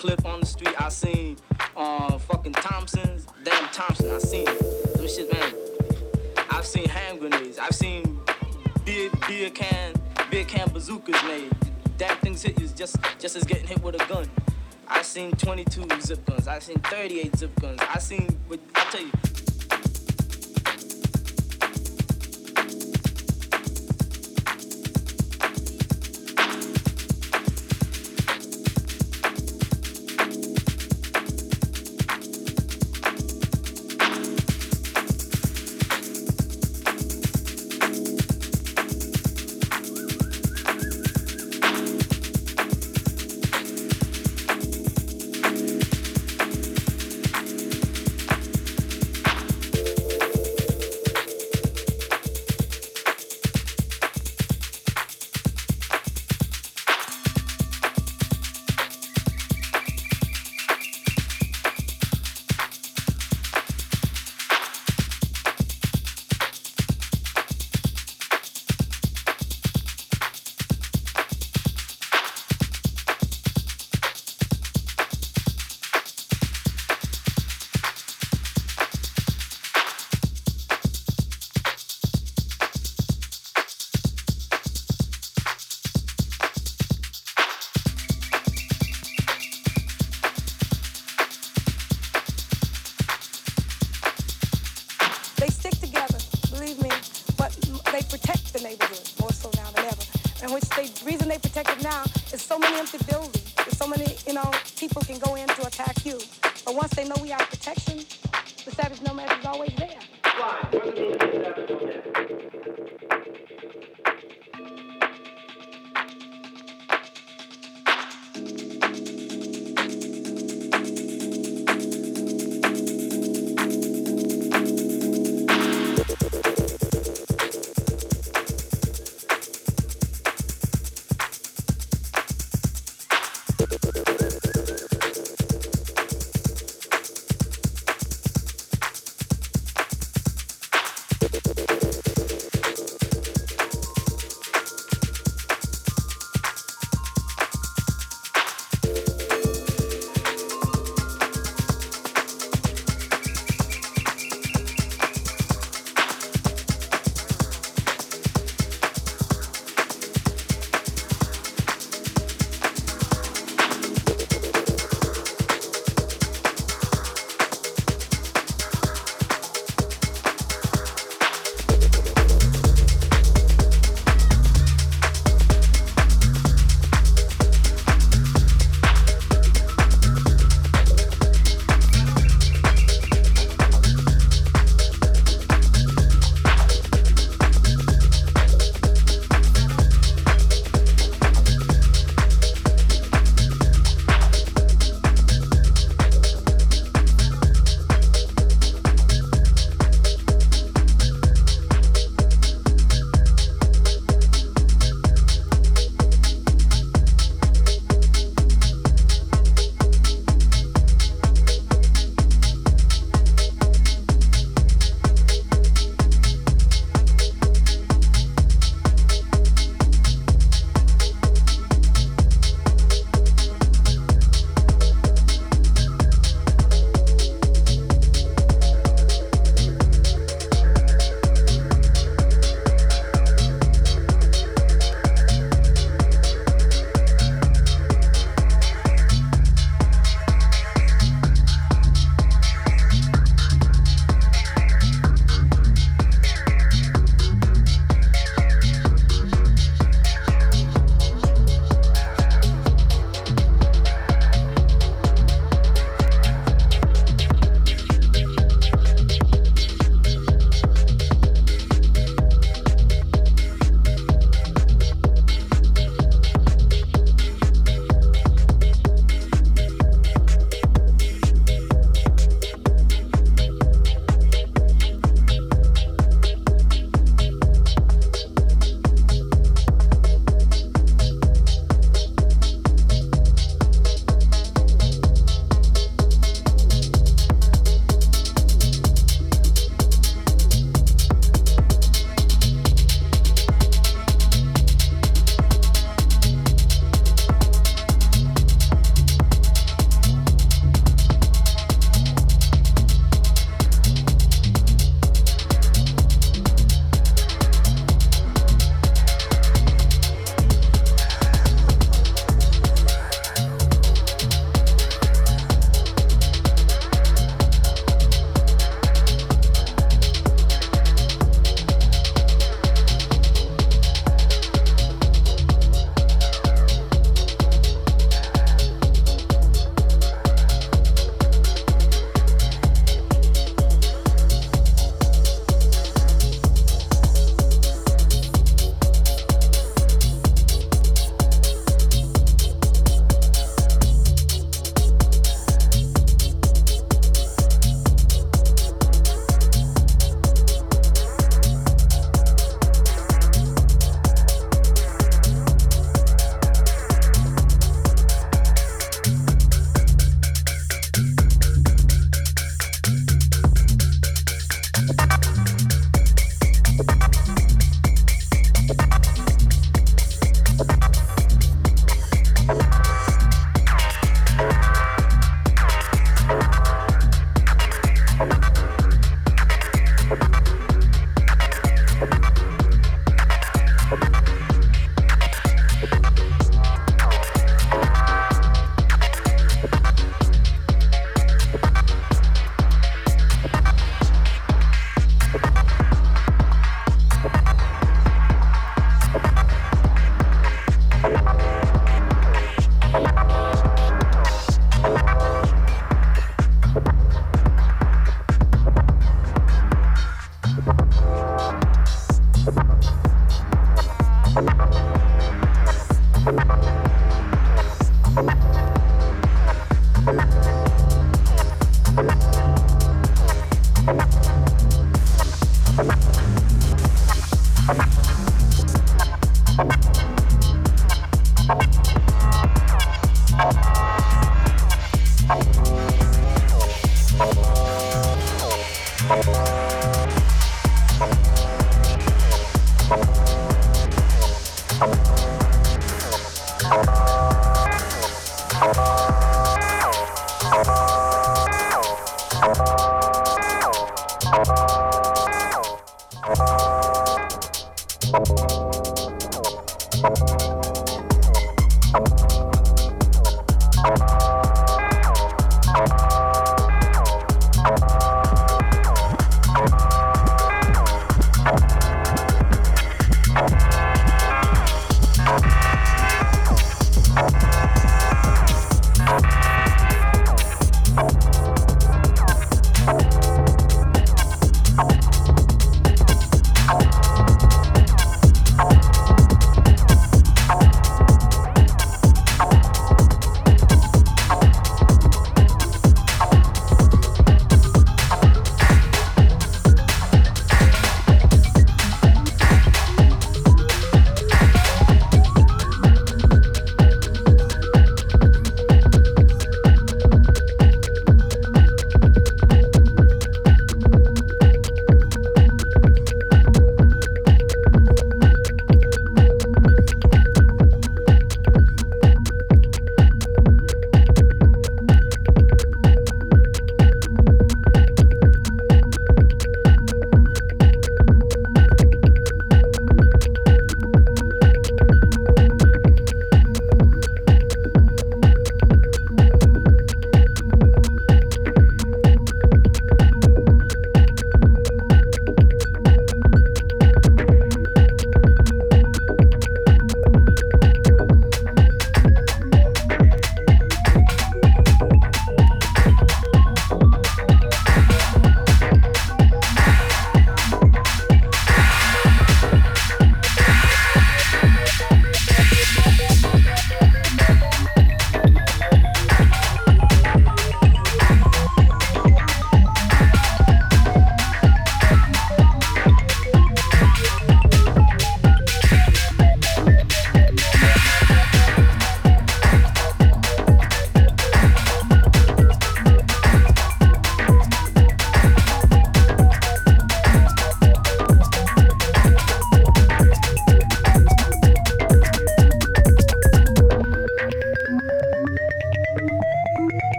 special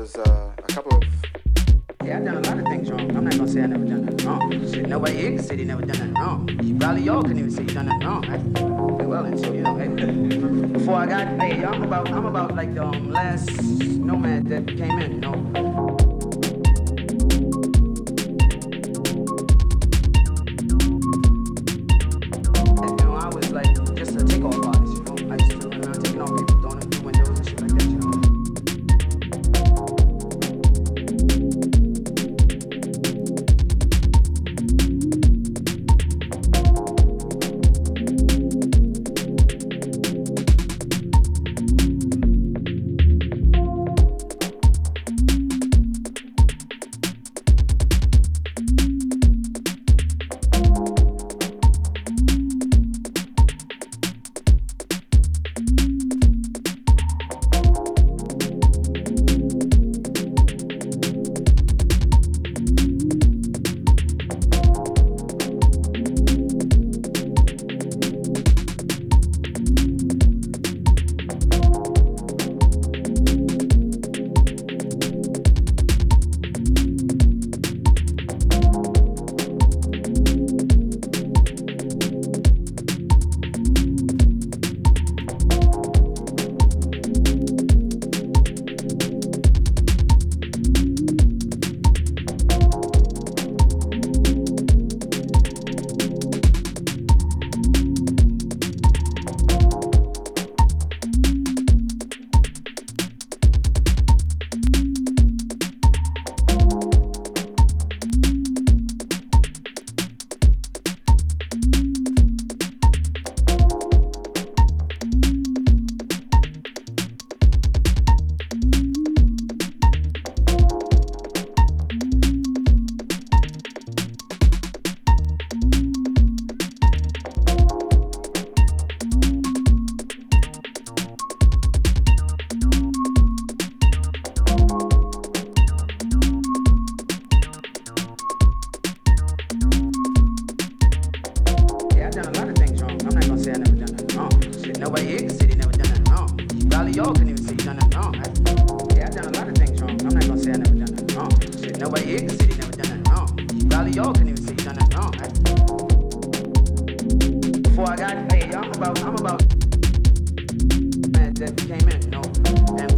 was uh, a couple of. Yeah, I've done a lot of things wrong. I'm not gonna say I never done nothing wrong. Shit, nobody here can say they never done nothing wrong. You probably y'all couldn't even say you done nothing wrong. I, well, and you know, hey, before I got, hey, I'm about, I'm about like the um, last nomad that came in, you know. I'm about and came in, no. And